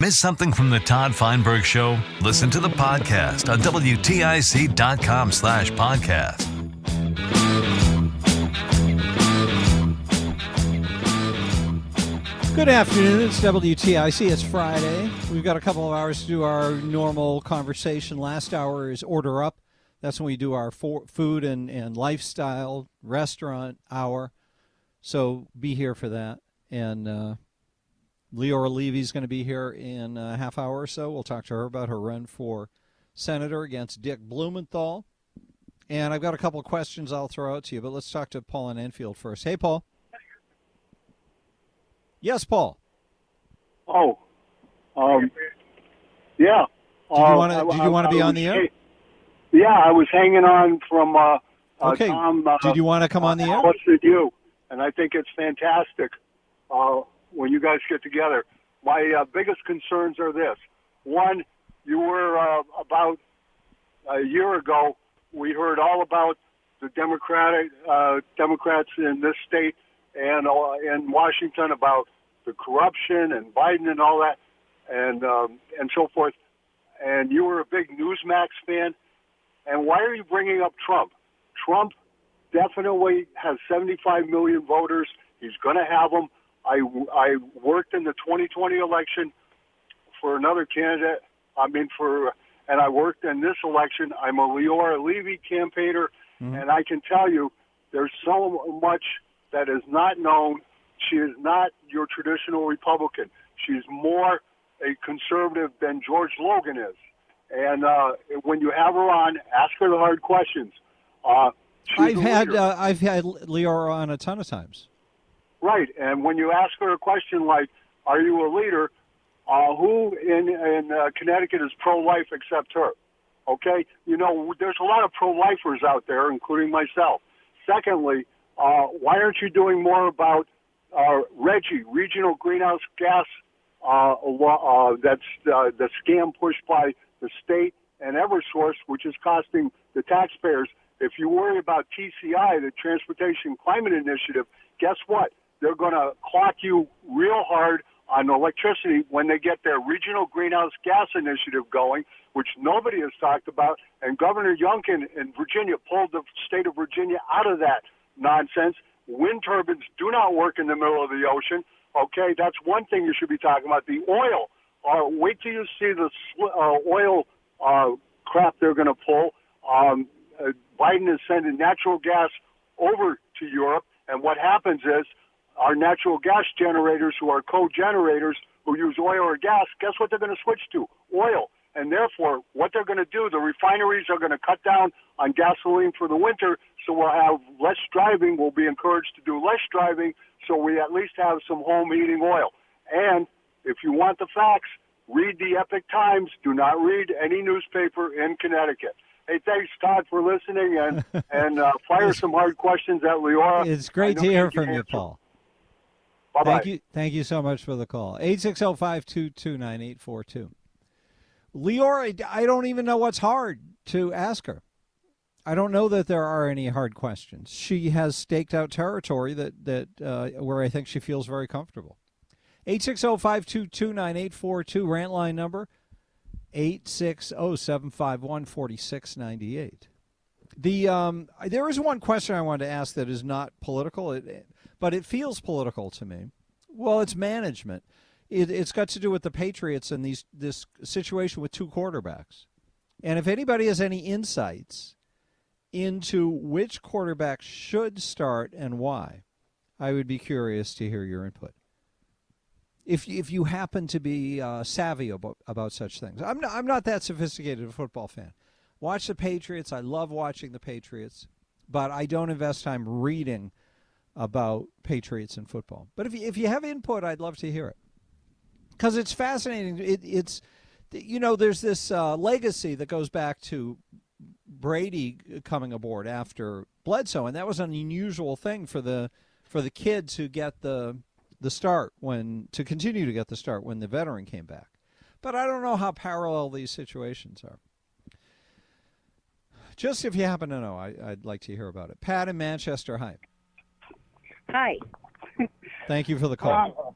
Miss something from the Todd Feinberg Show? Listen to the podcast on WTIC.com slash podcast. Good afternoon. It's WTIC. It's Friday. We've got a couple of hours to do our normal conversation. Last hour is Order Up. That's when we do our for, food and, and lifestyle restaurant hour. So be here for that. And uh, Leora Levy is going to be here in a half hour or so. We'll talk to her about her run for senator against Dick Blumenthal. And I've got a couple of questions I'll throw out to you, but let's talk to Paul in Enfield first. Hey, Paul. Yes, Paul. Oh, um, yeah. Did you want to? Did you want to be on the air? Yeah, I was hanging on from. Uh, okay. Uh, Tom, uh, did you want to come on the air? What's with you? And I think it's fantastic uh, when you guys get together. My uh, biggest concerns are this: one, you were uh, about a year ago. We heard all about the Democratic uh, Democrats in this state and uh, in Washington about the corruption and Biden and all that, and um, and so forth. And you were a big Newsmax fan. And why are you bringing up Trump? Trump definitely has 75 million voters. He's going to have them. I, I worked in the 2020 election for another candidate. I mean, for and I worked in this election. I'm a Leora Levy campaigner, mm-hmm. and I can tell you, there's so much that is not known. She is not your traditional Republican. She's more a conservative than George Logan is. And uh, when you have her on, ask her the hard questions. Uh, I've had uh, I've had Leora on a ton of times. Right, and when you ask her a question like, "Are you a leader?" Uh, who in in uh, Connecticut is pro-life except her? Okay, you know there's a lot of pro-lifers out there, including myself. Secondly, uh, why aren't you doing more about uh, RGGI, regional greenhouse gas uh, law, uh, that's uh, the scam pushed by the state and EverSource, which is costing the taxpayers. If you worry about TCI, the Transportation Climate Initiative, guess what? They're going to clock you real hard on electricity when they get their regional greenhouse gas initiative going, which nobody has talked about. And Governor Youngkin in Virginia pulled the state of Virginia out of that nonsense. Wind turbines do not work in the middle of the ocean. Okay, that's one thing you should be talking about. The oil. Uh, wait till you see the uh, oil uh, crap they're going to pull. Um, uh, Biden is sending natural gas over to Europe, and what happens is our natural gas generators, who are co-generators who use oil or gas, guess what they're going to switch to? Oil. And therefore, what they're going to do, the refineries are going to cut down on gasoline for the winter, so we'll have less driving. We'll be encouraged to do less driving, so we at least have some home heating oil. And if you want the facts, read the Epoch Times. Do not read any newspaper in Connecticut. Hey, thanks, Todd, for listening, and and uh, fire some hard questions at Leora. It's great to hear from you, Paul. Bye-bye. Thank you, thank you so much for the call. Eight six zero five two two nine eight four two. Leora, I don't even know what's hard to ask her. I don't know that there are any hard questions. She has staked out territory that that uh, where I think she feels very comfortable. 860-522-9842, rant line number 860-751-4698. The um, there is one question I wanted to ask that is not political, it, but it feels political to me. Well, it's management it, has got to do with the Patriots and these this situation with two quarterbacks. And if anybody has any insights into which quarterback should start and why, I would be curious to hear your input. If if you happen to be uh, savvy about, about such things, I'm not, I'm not that sophisticated a football fan. Watch the Patriots. I love watching the Patriots, but I don't invest time reading about Patriots and football. But if you, if you have input, I'd love to hear it because it's fascinating. It, it's you know there's this uh, legacy that goes back to Brady coming aboard after Bledsoe, and that was an unusual thing for the for the kid to get the the start when to continue to get the start when the veteran came back. But I don't know how parallel these situations are. Just if you happen to know, I, would like to hear about it. Pat in Manchester, hi. Hi. Thank you for the call. Um,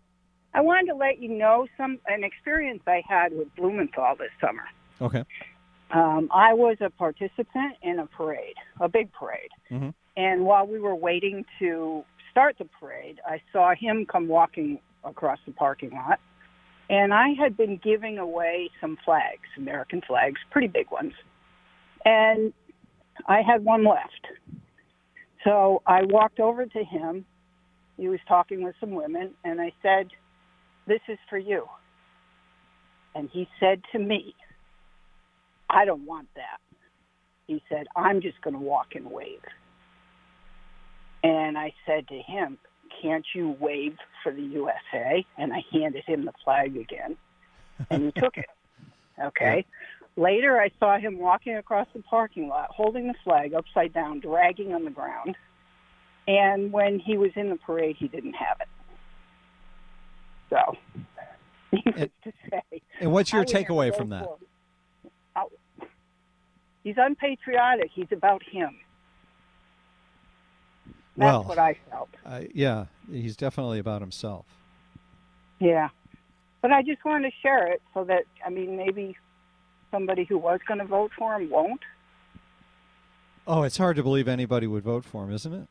I wanted to let you know some an experience I had with Blumenthal this summer. Okay. Um, I was a participant in a parade, a big parade, mm-hmm. and while we were waiting to start the parade, I saw him come walking across the parking lot, and I had been giving away some flags, American flags, pretty big ones, and I had one left. So I walked over to him. He was talking with some women, and I said, This is for you. And he said to me, I don't want that. He said, I'm just going to walk and wave. And I said to him, Can't you wave for the USA? And I handed him the flag again, and he took it. Okay. Later, I saw him walking across the parking lot holding the flag upside down, dragging on the ground. And when he was in the parade, he didn't have it. So, and, to say. And what's your takeaway from that? He's unpatriotic. He's about him. That's well, what I felt. Uh, yeah, he's definitely about himself. Yeah. But I just wanted to share it so that, I mean, maybe somebody who was going to vote for him won't. Oh, it's hard to believe anybody would vote for him, isn't it?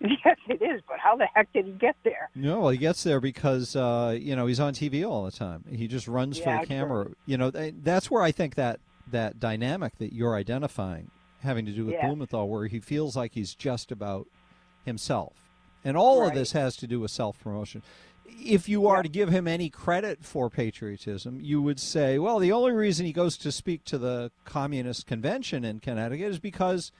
Yes, it is. But how the heck did he get there? No, well, he gets there because uh, you know he's on TV all the time. He just runs yeah, for the camera. You know, that's where I think that that dynamic that you're identifying, having to do with yeah. Blumenthal, where he feels like he's just about himself, and all right. of this has to do with self promotion. If you are yeah. to give him any credit for patriotism, you would say, well, the only reason he goes to speak to the Communist Convention in Connecticut is because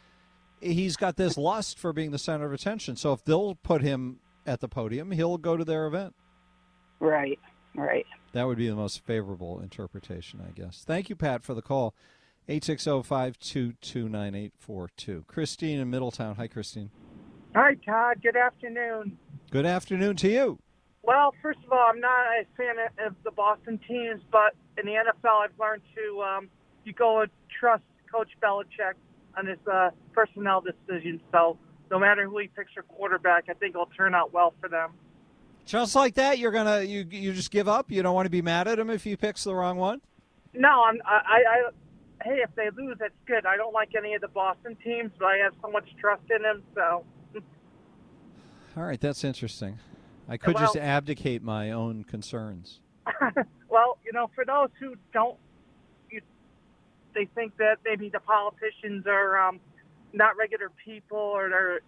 he's got this lust for being the center of attention. So if they'll put him at the podium, he'll go to their event. Right, right. That would be the most favorable interpretation, I guess. Thank you, Pat, for the call. 860-522-9842. Christine in Middletown. Hi, Christine. Hi, Todd. Good afternoon. Good afternoon to you. Well, first of all, I'm not a fan of the Boston teams, but in the NFL, I've learned to um, you go and trust Coach Belichick on his uh, personnel decisions. So no matter who he picks for quarterback, I think it'll turn out well for them. Just like that, you're gonna you you just give up. You don't want to be mad at him if he picks the wrong one. No, I'm I, I hey if they lose, that's good. I don't like any of the Boston teams, but I have so much trust in them. So. All right, that's interesting. I could well, just abdicate my own concerns. well, you know, for those who don't, they think that maybe the politicians are um, not regular people or they're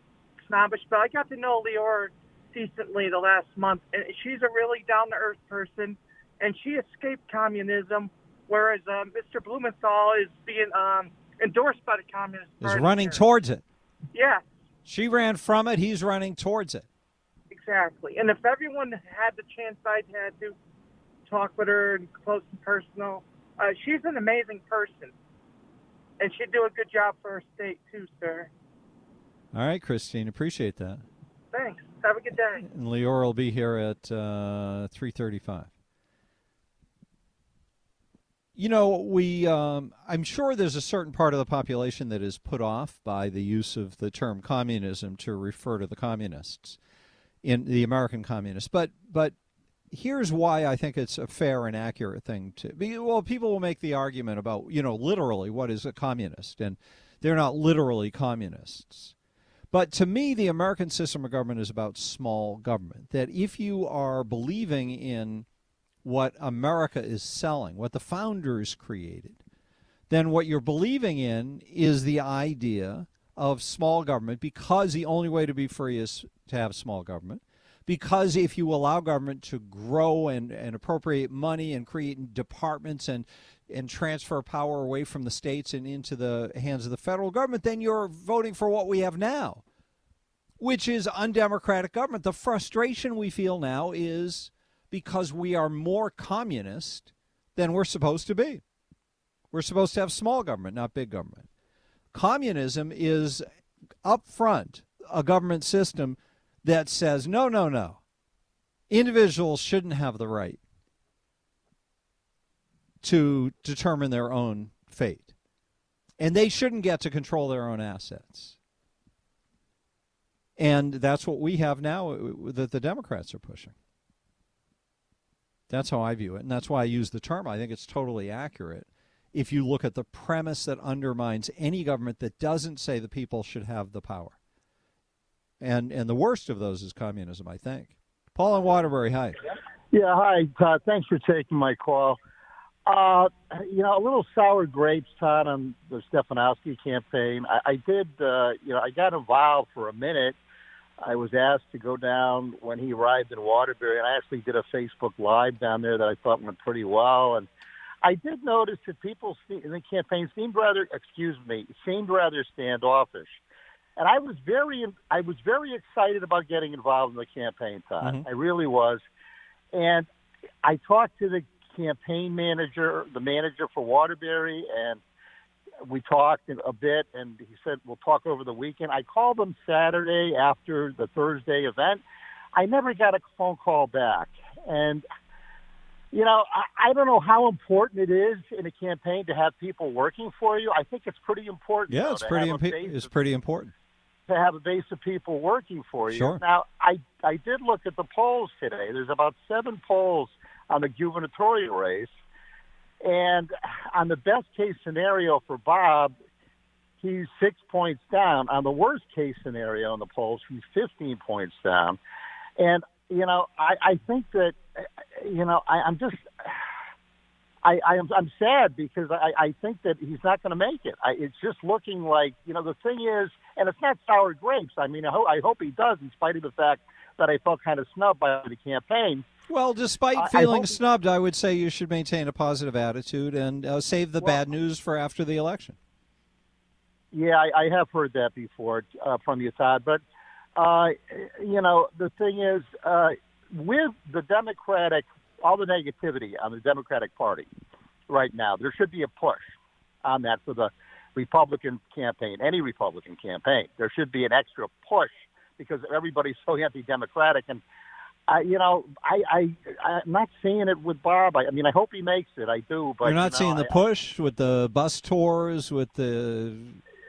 snobbish. But I got to know Leora decently the last month, and she's a really down to earth person, and she escaped communism, whereas uh, Mr. Blumenthal is being um, endorsed by the Communist Is running here. towards it. Yeah. She ran from it. He's running towards it. Exactly. And if everyone had the chance I'd had to talk with her and close and personal, uh, she's an amazing person. And she'd do a good job for her state, too, sir. All right, Christine. Appreciate that. Thanks. Have a good day. And Leora will be here at uh, 335. You know, we um, I'm sure there's a certain part of the population that is put off by the use of the term communism to refer to the communists in the American communists. But but here's why I think it's a fair and accurate thing to be. Well, people will make the argument about you know literally what is a communist, and they're not literally communists. But to me, the American system of government is about small government. That if you are believing in what America is selling, what the founders created, then what you're believing in is the idea of small government because the only way to be free is to have small government. Because if you allow government to grow and, and appropriate money and create departments and and transfer power away from the states and into the hands of the federal government, then you're voting for what we have now, which is undemocratic government. The frustration we feel now is because we are more communist than we're supposed to be. We're supposed to have small government, not big government. Communism is up front a government system that says, no, no, no. Individuals shouldn't have the right to determine their own fate. And they shouldn't get to control their own assets. And that's what we have now uh, that the Democrats are pushing. That's how I view it. And that's why I use the term. I think it's totally accurate if you look at the premise that undermines any government that doesn't say the people should have the power. And and the worst of those is communism, I think. Paul and Waterbury, hi. Yeah, hi, Todd. Thanks for taking my call. Uh, you know, a little sour grapes, Todd, on the Stefanowski campaign. I, I did, uh, you know, I got involved for a minute. I was asked to go down when he arrived in Waterbury, and I actually did a Facebook Live down there that I thought went pretty well. And I did notice that people in the campaign seemed rather, excuse me, seemed rather standoffish. And I was very, I was very excited about getting involved in the campaign, Todd. Mm-hmm. I really was. And I talked to the campaign manager, the manager for Waterbury, and we talked a bit. And he said we'll talk over the weekend. I called him Saturday after the Thursday event. I never got a phone call back, and you know, I, I don't know how important it is in a campaign to have people working for you. I think it's pretty important. Yeah, it's pretty imp- it's pretty important to have a base of people working for you. Sure. Now, I I did look at the polls today. There's about seven polls on the gubernatorial race, and on the best case scenario for Bob, he's six points down. On the worst case scenario in the polls, he's 15 points down. And you know, I, I think that you know, I, I'm just. I, I am I'm sad because I, I think that he's not going to make it. I, it's just looking like you know the thing is, and it's not sour grapes. I mean, I, ho- I hope he does, in spite of the fact that I felt kind of snubbed by the campaign. Well, despite feeling I snubbed, I would say you should maintain a positive attitude and uh, save the well, bad news for after the election. Yeah, I, I have heard that before uh, from you, Todd. But uh, you know, the thing is, uh, with the Democratic, all the negativity on the Democratic Party right now, there should be a push on that for the Republican campaign, any Republican campaign. There should be an extra push because everybody's so anti-democratic, and I, you know, I, I, I'm not seeing it with Bob. I, I mean, I hope he makes it. I do, but you're not you know, seeing the I, push with the bus tours, with the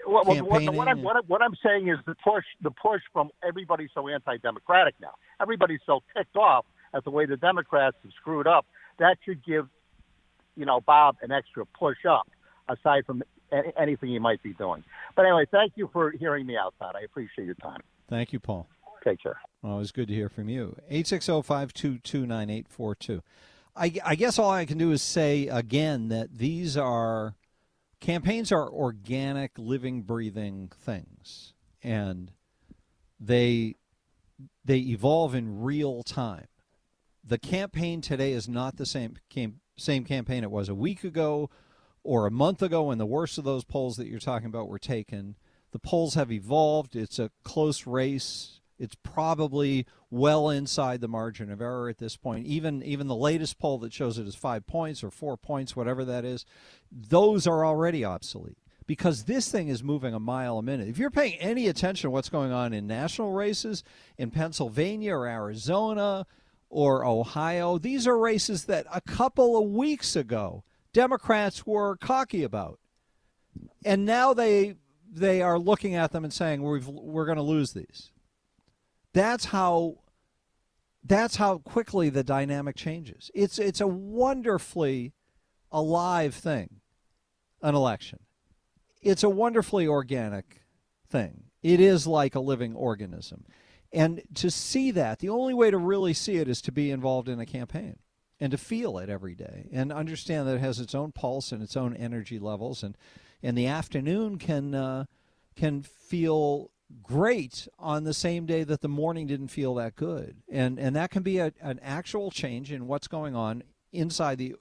well, campaigning. What, what, I'm, what, what I'm saying is the push, the push from everybody's so anti-democratic now. Everybody's so ticked off at the way the Democrats have screwed up. That should give, you know, Bob an extra push up, aside from anything you might be doing. But anyway, thank you for hearing me out, Todd. I appreciate your time. Thank you, Paul. Take care. Well, it was good to hear from you. 860-522-9842. I, I guess all I can do is say again that these are campaigns are organic, living, breathing things, and they they evolve in real time. The campaign today is not the same same campaign it was a week ago or a month ago when the worst of those polls that you're talking about were taken. The polls have evolved. It's a close race. It's probably well inside the margin of error at this point. Even even the latest poll that shows it as five points or four points, whatever that is, those are already obsolete because this thing is moving a mile a minute. If you're paying any attention to what's going on in national races in Pennsylvania or Arizona or Ohio, these are races that a couple of weeks ago Democrats were cocky about. And now they they are looking at them and saying we've, we're going to lose these. That's how that's how quickly the dynamic changes. It's it's a wonderfully alive thing, an election. It's a wonderfully organic thing. It is like a living organism. And to see that, the only way to really see it is to be involved in a campaign and to feel it every day and understand that it has its own pulse and its own energy levels. And and the afternoon can uh, can feel great on the same day that the morning didn't feel that good. And and that can be a, an actual change in what's going on inside the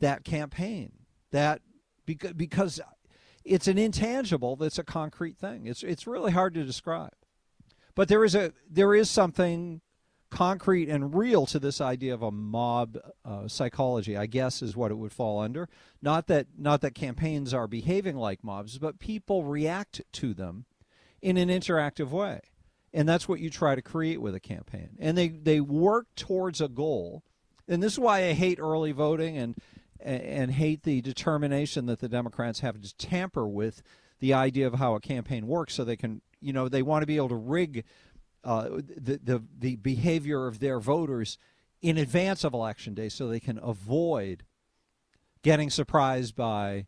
that campaign. That because because it's an intangible that's a concrete thing. It's it's really hard to describe. But there is a there is something concrete and real to this idea of a mob uh, psychology i guess is what it would fall under. Not that not that campaigns are behaving like mobs but people react to them in an interactive way. And that's what you try to create with a campaign. And they they work towards a goal. And this is why i hate early voting and and hate the determination that the democrats have to tamper with the idea of how a campaign works so they can you know they want to be able to rig uh, the, the the behavior of their voters in advance of election day, so they can avoid getting surprised by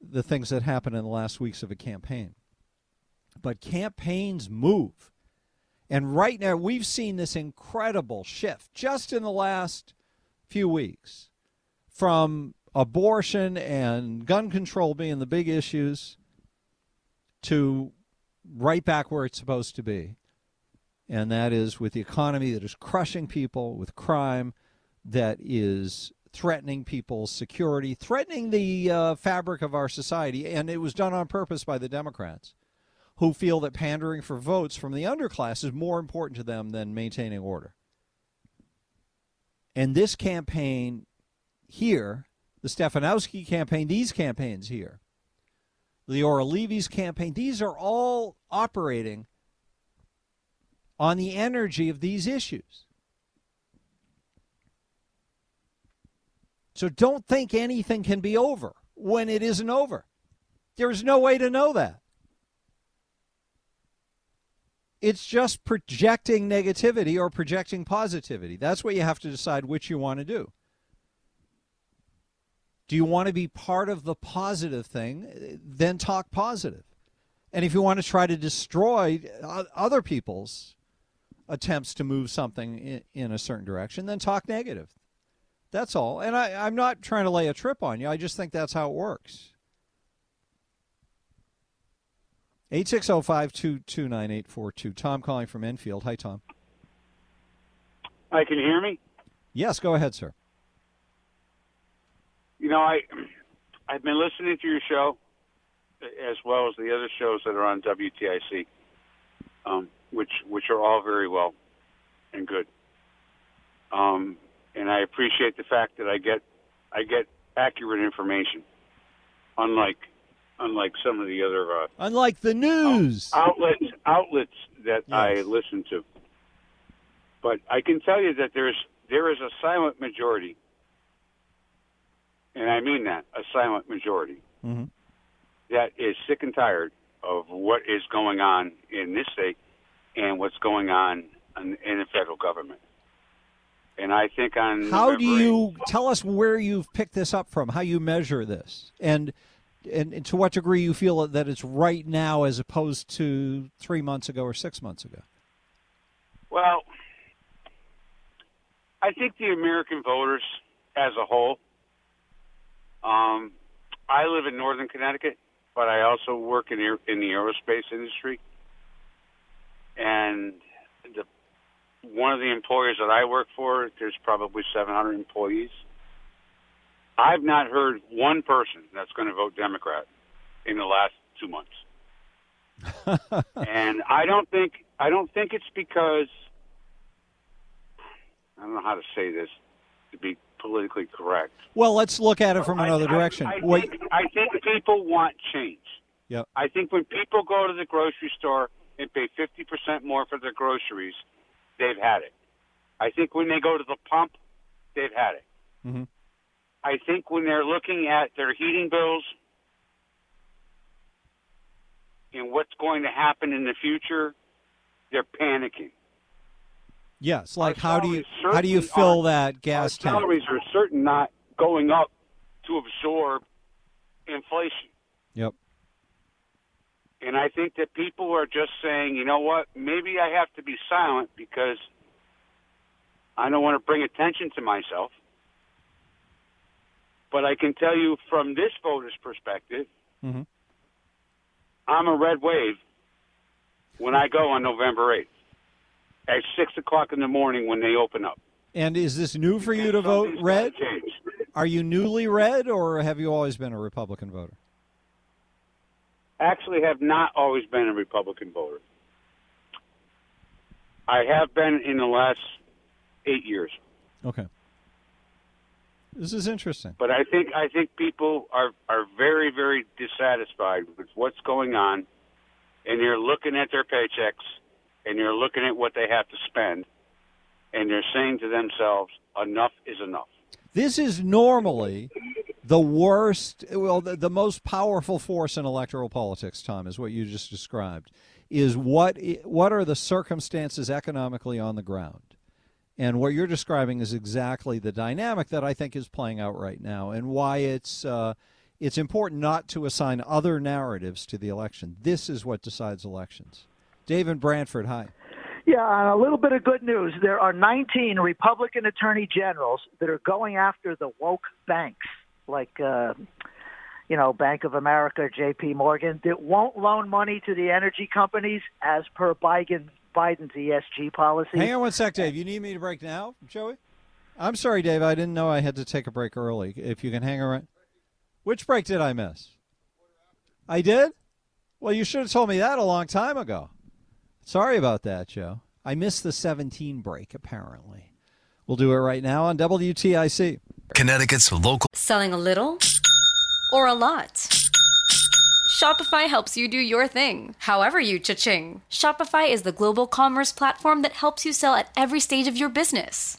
the things that happen in the last weeks of a campaign. But campaigns move. And right now, we've seen this incredible shift just in the last few weeks from abortion and gun control being the big issues to right back where it's supposed to be and that is with the economy that is crushing people, with crime that is threatening people's security, threatening the uh, fabric of our society. And it was done on purpose by the Democrats, who feel that pandering for votes from the underclass is more important to them than maintaining order. And this campaign here, the Stefanowski campaign, these campaigns here, the Leora Levy's campaign, these are all operating on the energy of these issues. So don't think anything can be over when it isn't over. There's no way to know that. It's just projecting negativity or projecting positivity. That's what you have to decide which you want to do. Do you want to be part of the positive thing? Then talk positive. And if you want to try to destroy other people's attempts to move something in, in a certain direction, then talk negative. That's all. And I, I'm not trying to lay a trip on you. I just think that's how it works. 860-522-9842. Tom calling from Enfield. Hi, Tom. Hi, can you hear me? Yes, go ahead, sir. You know, I I've been listening to your show as well as the other shows that are on WTIC. Um, which which are all very well and good. Um, and I appreciate the fact that I get I get accurate information, unlike unlike some of the other uh, unlike the news outlets outlets that yes. I listen to. But I can tell you that there's there is a silent majority, and I mean that a silent majority mm-hmm. that is sick and tired of what is going on in this state and what's going on in, in the federal government. And I think on how November do you 8th, tell us where you've picked this up from? How you measure this, and, and and to what degree you feel that it's right now as opposed to three months ago or six months ago? Well, I think the American voters as a whole. Um, I live in northern Connecticut, but I also work in in the aerospace industry and the one of the employers that I work for, there's probably 700 employees. I've not heard one person that's going to vote Democrat in the last two months. and I don't think I don't think it's because I don't know how to say this to be politically correct. Well, let's look at it from another I, direction. I, I, think, I think people want change. Yep. I think when people go to the grocery store and pay 50% more for their groceries, they've had it. I think when they go to the pump, they've had it. Mm-hmm. I think when they're looking at their heating bills and what's going to happen in the future, they're panicking. Yes, like how do you how do you fill that gas tank? salaries are certain not going up to absorb inflation. Yep. And I think that people are just saying, you know what, maybe I have to be silent because I don't want to bring attention to myself. But I can tell you from this voter's perspective, Mm-hmm. I'm a red wave when I go on November 8th at 6 o'clock in the morning when they open up. And is this new for you to vote red? Are you newly red, or have you always been a Republican voter? Actually, have not always been a Republican voter. I have been in the last eight years. Okay. This is interesting. But I think I think people are are very very dissatisfied with what's going on, and they're looking at their paychecks, and they're looking at what they have to spend, and they're saying to themselves, "Enough is enough." This is normally the worst, well, the, the most powerful force in electoral politics, Tom, is what you just described. Is what what are the circumstances economically on the ground? And what you're describing is exactly the dynamic that I think is playing out right now, and why it's uh, it's important not to assign other narratives to the election. This is what decides elections. David Branford, hi. Yeah, a little bit of good news. There are 19 Republican attorney generals that are going after the woke banks, like, uh, you know, Bank of America, J.P. Morgan, that won't loan money to the energy companies as per Biden, Biden's ESG policy. Hang on one sec, Dave. You need me to break now, Joey? I'm sorry, Dave. I didn't know I had to take a break early. If you can hang around. Which break did I miss? I did? Well, you should have told me that a long time ago. Sorry about that, Joe. I missed the 17 break, apparently. We'll do it right now on WTIC. Connecticut's local. Selling a little or a lot? Shopify helps you do your thing, however you cha-ching. Shopify is the global commerce platform that helps you sell at every stage of your business.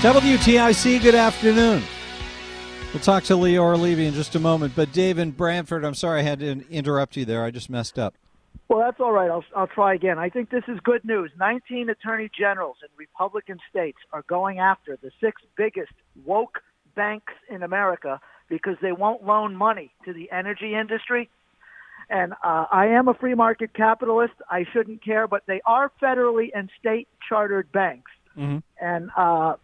WTIC, good afternoon. We'll talk to Leora Levy in just a moment. But Dave and Branford, I'm sorry I had to interrupt you there. I just messed up. Well, that's all right. I'll, I'll try again. I think this is good news. 19 attorney generals in Republican states are going after the six biggest woke banks in America because they won't loan money to the energy industry. And uh, I am a free market capitalist. I shouldn't care, but they are federally and state chartered banks. Mm-hmm. And uh,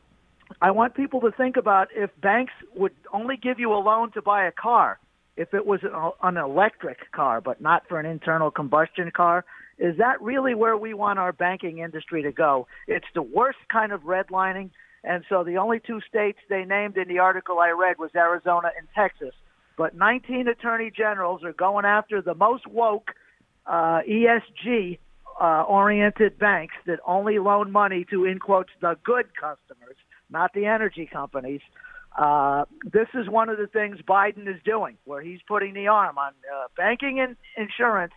I want people to think about if banks would only give you a loan to buy a car, if it was an, electric car, but not for an internal combustion car. Is that really where we want our banking industry to go? It's the worst kind of redlining. And so the only two states they named in the article I read was Arizona and Texas. But 19 attorney generals are going after the most woke uh, ESG uh, oriented banks that only loan money to, in quotes, the good customers, not the energy companies. Uh, this is one of the things Biden is doing, where he's putting the arm on uh, banking and insurance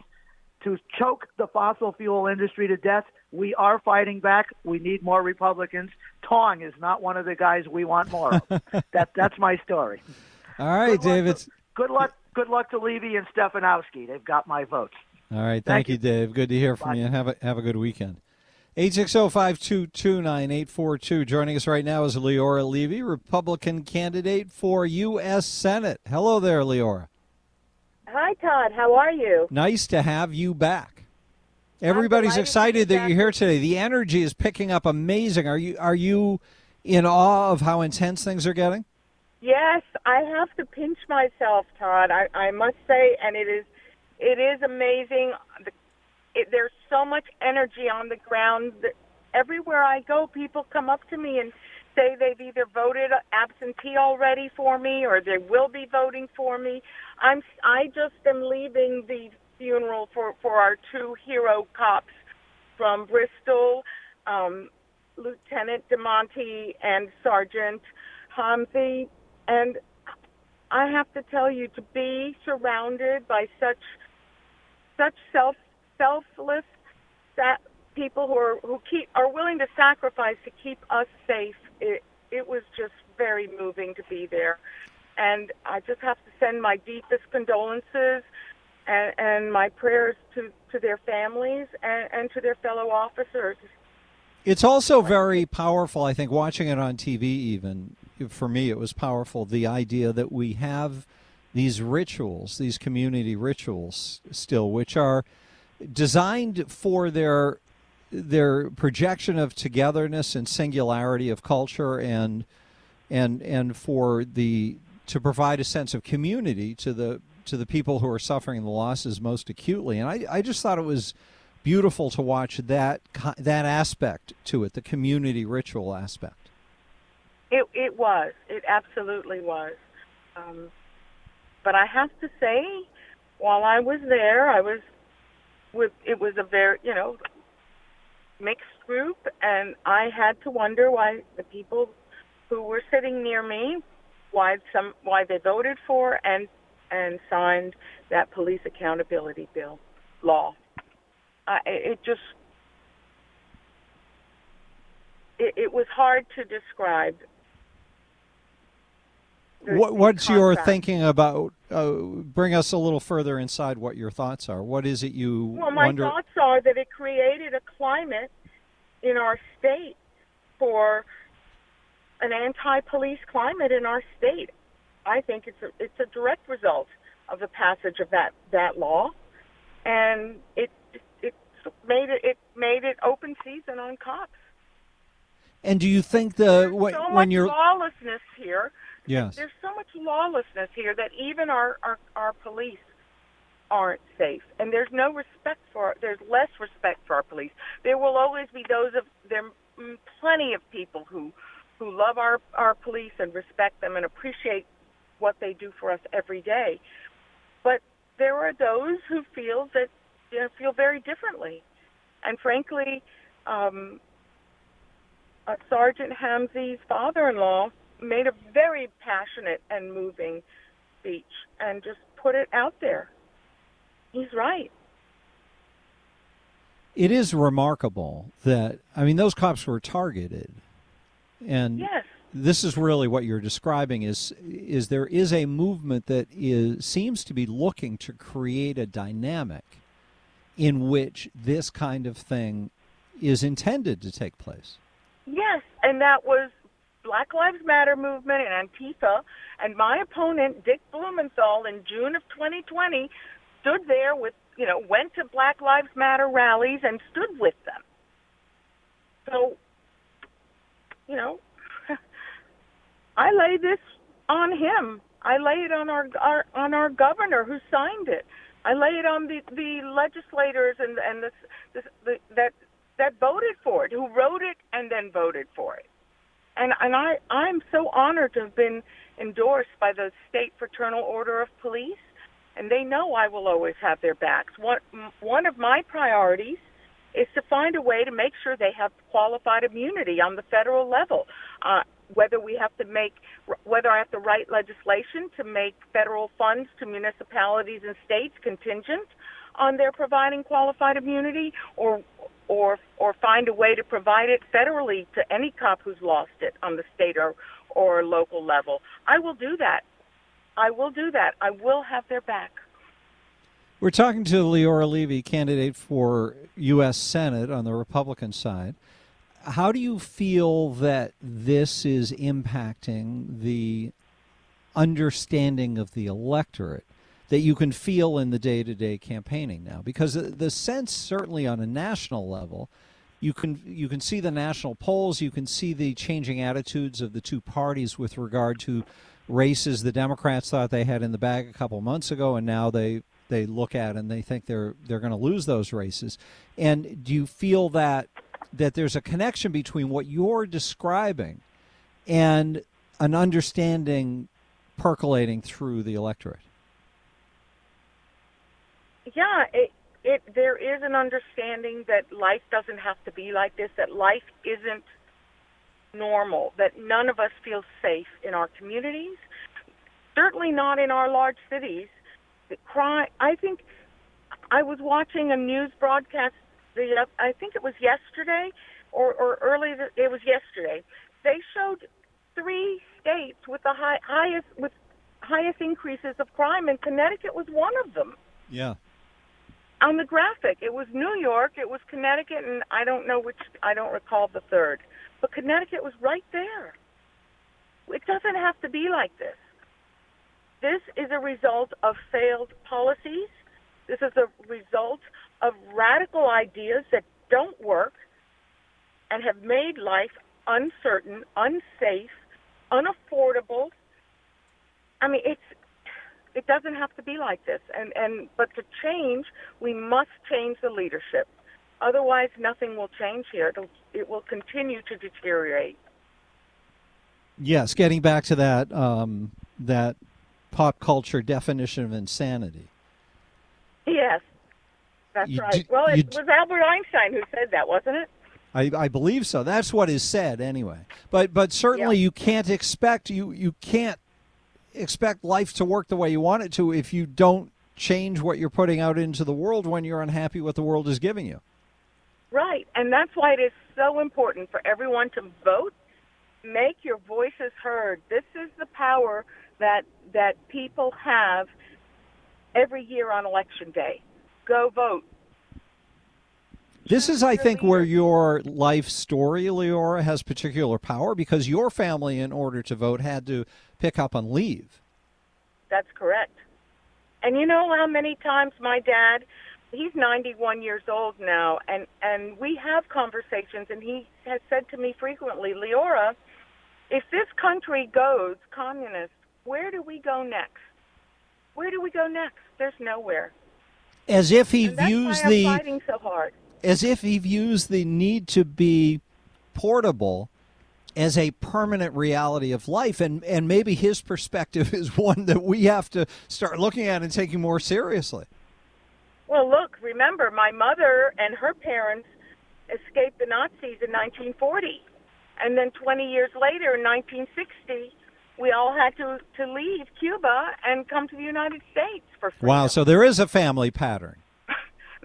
to choke the fossil fuel industry to death. We are fighting back. We need more Republicans. Tong is not one of the guys we want more of. that that's my story. All right, good David. To, good luck. Good luck to Levy and Stefanowski. They've got my votes. All right, Thank thank, you, Dave. Good to hear from Bye. you. Have a have a good weekend. 860-522-9842. Joining us right now is Leora Levy, Republican candidate for U.S. Senate. Hello there, Leora. Hi, Todd. How are you? Nice to have you back. Everybody's excited that you're here today. The energy is picking up amazing. Are you are you in awe of how intense things are getting? Yes, I have to pinch myself, Todd. I, I must say, and it is, it is amazing. The- It, there's so much energy on the ground. that Everywhere I go, people come up to me and say they've either voted absentee already for me or they will be voting for me. I'm, I just am leaving the funeral for for our two hero cops from Bristol, um, Lieutenant DeMonte and Sergeant Hamzy, and I have to tell you to be surrounded by such such self selfless that people who are who keep are willing to sacrifice to keep us safe. It it was just very moving to be there, and I just have to send my deepest condolences and, and my prayers to to their families and, and to their fellow officers. It's also very powerful, I think, watching it on TV, even for me, it was powerful. The idea that we have these rituals, these community rituals still, which are designed for their their projection of togetherness and singularity of culture and and and for the to provide a sense of community to the to the people who are suffering the losses most acutely and I, I just thought it was beautiful to watch that that aspect to it the community ritual aspect It it was. It absolutely was. Um, but I have to say, while I was there, I was with. It was a very you know mixed group, and I had to wonder why the people who were sitting near me, why some why they voted for and and signed that police accountability bill law. It it just it, it was hard to describe. What, what's your thinking about uh, bring us a little further inside what your thoughts are what is it you Well, my wonder thoughts are that it created a climate in our state for an anti-police climate in our state. I think it's a, it's a direct result of the passage of that that law, and it it made it it made it open season on cops. and do you think the when, so when much you're lawlessness here. Yes There's so much lawlessness here that even our, our, our police aren't safe. And there's no respect for, there's less respect for our police. There will always be those of, there mm, plenty of people who, who love our, our police and respect them and appreciate what they do for us every day. But there are those who feel that, you know, feel very differently. And frankly, um, uh, Sergeant Hamzy's father-in-law made a very passionate and moving speech and just put it out there. He's right. it is remarkable that I mean those cops were targeted, and Yes. this is really what you're describing is is there is a movement that is seems to be looking to create a dynamic in which this kind of thing is intended to take place. Yes, and that was Black Lives Matter movement and Antifa. And my opponent, Dick Blumenthal, in June of 2020, stood there with, you know, went to Black Lives Matter rallies and stood with them. So, you know, I lay this on him. I lay it on our, our on our governor who signed it. I lay it on the the legislators and and the, the, the that that voted for it, who wrote it and then voted for it. And and I I'm so honored to have been endorsed by the state fraternal order of police, and they know I will always have their backs. One one of my priorities is to find a way to make sure they have qualified immunity on the federal level. Uh, whether we have to make, whether I have to write legislation to make federal funds to municipalities and states contingent on their providing qualified immunity, or or or find a way to provide it federally to any cop who's lost it on the state or or local level. I will do that. I will do that. I will have their back. We're talking to Leora Levy, candidate for U.S. Senate on the Republican side. How do you feel that this is impacting the understanding of the electorate that you can feel in the day to day campaigning now? Because the sense, certainly on a national level, you can you can see the national polls, you can see the changing attitudes of the two parties with regard to races the Democrats thought they had in the bag a couple months ago, and now they they look at and they think they're they're going to lose those races. And do you feel that that there's a connection between what you're describing and an understanding percolating through the electorate? Yeah, it, it there is an understanding that life doesn't have to be like this, that life isn't normal, that none of us feel safe in our communities, certainly not in our large cities, crime. I think I was watching a news broadcast. The I think it was yesterday, or or early. It was yesterday. They showed three states with the high, highest with highest increases of crime, and Connecticut was one of them. Yeah. On the graphic, it was New York, it was Connecticut, and I don't know which. I don't recall the third, but Connecticut was right there. It doesn't have to be like this. This is a result of failed policies. This is a result of radical ideas that don't work and have made life uncertain, unsafe, unaffordable. I mean, it's it doesn't have to be like this. And and but to change, we must change the leadership. Otherwise, nothing will change here. It'll, it will continue to deteriorate. Yes, getting back to that um, that pop culture definition of insanity. Yes, that's You right. d- well, it d- was Albert Einstein who said that, wasn't it? I, I believe so. That's what is said anyway. But but certainly you can't expect you you can't expect life to work the way you want it to if you don't change what you're putting out into the world when you're unhappy what the world is giving you. Right, and that's why it is so important for everyone to vote. Make your voices heard. This is the power that that people have every year on election day. Go vote. This is, I think, where your life story, Leora, has particular power because your family, in order to vote, had to pick up and leave. That's correct. And you know how many times my dad, he's 91 years old now, and and we have conversations, and he has said to me frequently, Leora, if this country goes communist, where do we go next? Where do we go next? There's nowhere. As if he views the fighting so hard. as if he views the need to be portable as a permanent reality of life and and maybe his perspective is one that we have to start looking at and taking more seriously. Well, look, remember, my mother and her parents escaped the Nazis in 1940. And then 20 years later, in 1960, we all had to, to leave Cuba and come to the United States for freedom. Wow, so there is a family pattern.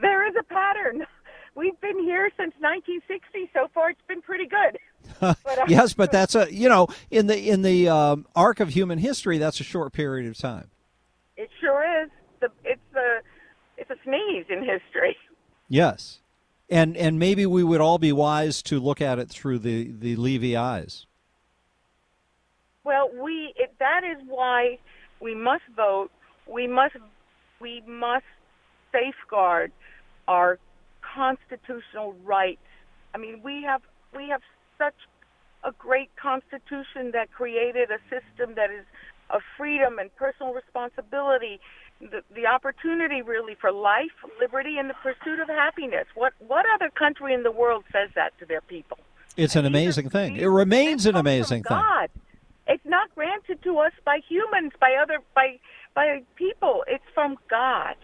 There is a pattern. We've been here since 1960. So far, it's been pretty good. But, uh, yes, but that's a you know in the in the um, arc of human history that's a short period of time. It sure is. The, it's a it's a sneeze in history. Yes. And and maybe we would all be wise to look at it through the the Levy eyes. Well, we it, that is why we must vote. We must we must safeguard our constitutional rights. I mean, we have we have such a great constitution that created a system that is of freedom and personal responsibility, the, the opportunity really for life, liberty, and the pursuit of happiness. What what other country in the world says that to their people? It's an amazing thing. It remains an amazing thing. God, it's not granted to us by humans, by other by by people. It's from God.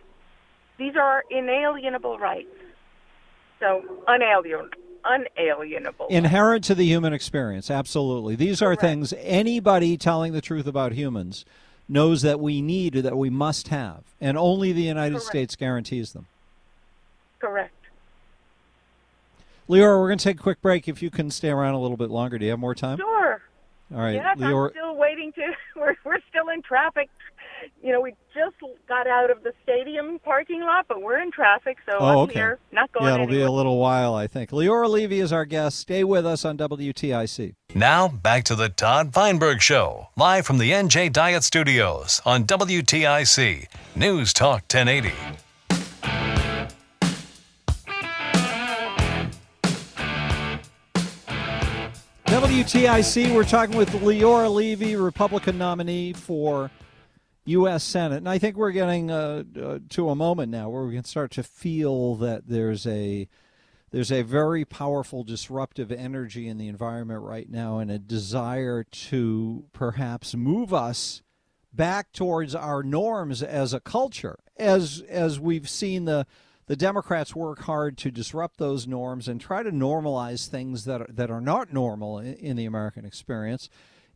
These are inalienable rights. So unalienable unalienable. Inherent to the human experience, absolutely. These are things anybody telling the truth about humans knows that we need or that we must have, and only the United Correct. States guarantees them. Correct. Leora, we're going to take a quick break. If you can stay around a little bit longer, do you have more time? Sure. All right, yes, Leora. I'm still waiting to. We're we're still in traffic. You know, we just got out of the stadium parking lot, but we're in traffic, so Oh, I'm okay. here, not going yeah, it'll anywhere. be a little while, I think. Leora Levy is our guest. Stay with us on WTIC. Now, back to the Todd Feinberg Show, live from the NJ Diet Studios on WTIC News Talk 1080. WTIC, we're talking with Leora Levy, Republican nominee for U.S. Senate. And I think we're getting uh, uh, to a moment now where we can start to feel that there's a there's a very powerful disruptive energy in the environment right now and a desire to perhaps move us back towards our norms as a culture as as we've seen the the Democrats work hard to disrupt those norms and try to normalize things that are, that are not normal in, in the American experience.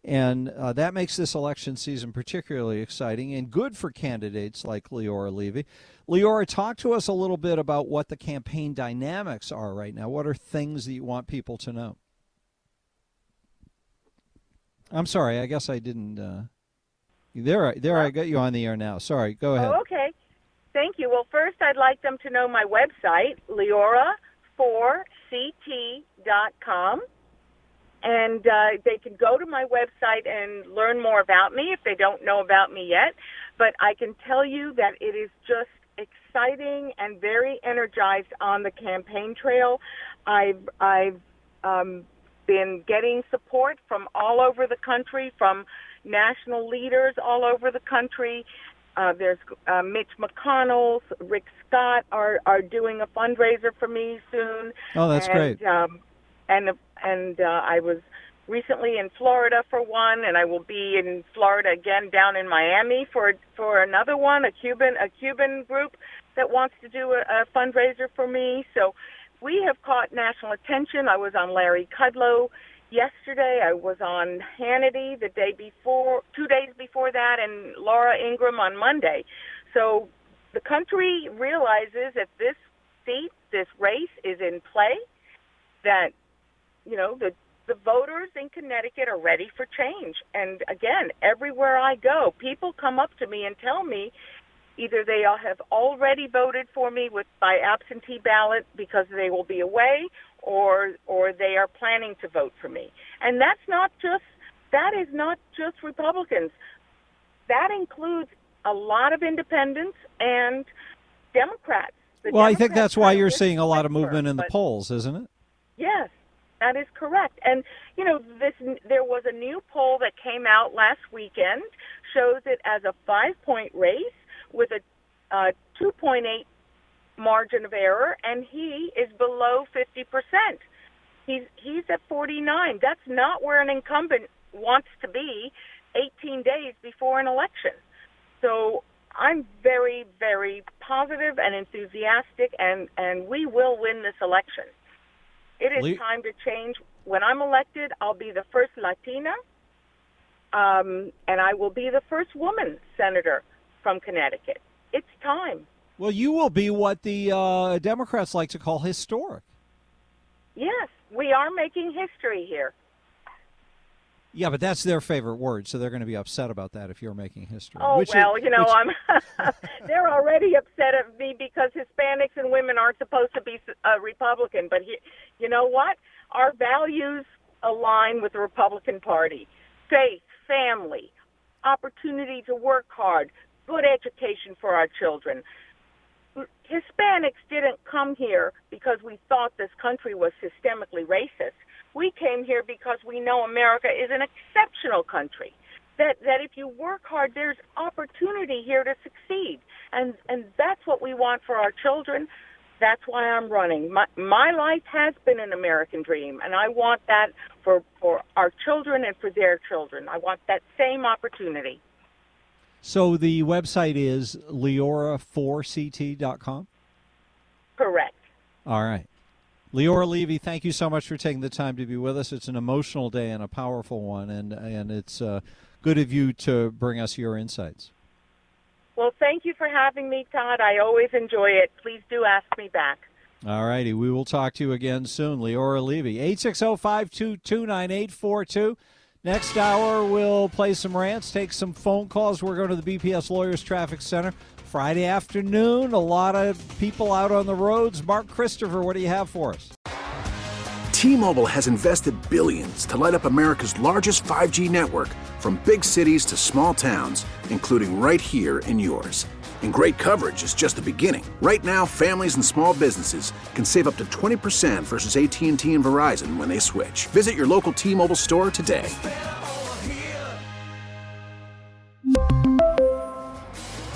And uh, that makes this election season particularly exciting and good for candidates like Leora Levy. Leora, talk to us a little bit about what the campaign dynamics are right now. What are things that you want people to know? I'm sorry, I guess I didn't. Uh, there, I, there, I got you on the air now. Sorry, go ahead. Oh, okay. Thank you. Well, first, I'd like them to know my website, leora4ct.com. And uh, they can go to my website and learn more about me if they don't know about me yet. But I can tell you that it is just exciting and very energized on the campaign trail. I've, I've um, been getting support from all over the country, from national leaders all over the country. Uh, there's uh, Mitch McConnell, Rick Scott are are doing a fundraiser for me soon. Oh, that's and, great. Um, and and uh, I was recently in Florida for one, and I will be in Florida again down in Miami for for another one, a Cuban a Cuban group that wants to do a, a fundraiser for me. So we have caught national attention. I was on Larry Kudlow yesterday. I was on Hannity the day before, two days before that, and Laura Ingraham on Monday. So the country realizes that this seat, this race is in play, that, you know, the the voters in Connecticut are ready for change. And again, everywhere I go, people come up to me and tell me either they all have already voted for me with by absentee ballot because they will be away or or they are planning to vote for me. And that's not just that is not just Republicans. That includes a lot of independents and Democrats. The well, I think that's why you're seeing a lot of movement in the polls, isn't it? Yes, that is correct. And you know, this there was a new poll that came out last weekend shows it as a five-point race with a uh, 2.8 margin of error, and he is below 50 percent. He's he's at 49. That's not where an incumbent wants to be 18 days before an election. So I'm very, very positive and enthusiastic, and and we will win this election. It is Le- time to change. When I'm elected, I'll be the first Latina, um, and I will be the first woman senator from Connecticut. It's time. Well, you will be what the uh, Democrats like to call historic. Yes, we are making history here. Yeah, but that's their favorite word, so they're going to be upset about that if you're making history. Oh which is- well, you know, which- I'm. they're already upset at me because Hispanics and women aren't supposed to be uh, Republican. But he, you know what? Our values align with the Republican Party: faith, family, opportunity to work hard, good education for our children. Hispanics didn't come here because we thought this country was systemically racist. We came here because we know America is an exceptional country. That that if you work hard, there's opportunity here to succeed, and and that's what we want for our children. That's why I'm running. My my life has been an American dream, and I want that for for our children and for their children. I want that same opportunity. So the website is leora4ct.com? Correct. All right. Leora Levy, thank you so much for taking the time to be with us. It's an emotional day and a powerful one, and, and it's uh, good of you to bring us your insights. Well, thank you for having me, Todd. I always enjoy it. Please do ask me back. All righty. We will talk to you again soon. Leora Levy, 860 522 9842. Next hour, we'll play some rants, take some phone calls. We're going to the BPS Lawyers Traffic Center Friday afternoon. A lot of people out on the roads. Mark Christopher, what do you have for us? T Mobile has invested billions to light up America's largest 5G network from big cities to small towns, including right here in yours. And great coverage is just the beginning. Right now, families and small businesses can save up to 20% versus AT&T and Verizon when they switch. Visit your local T-Mobile store today.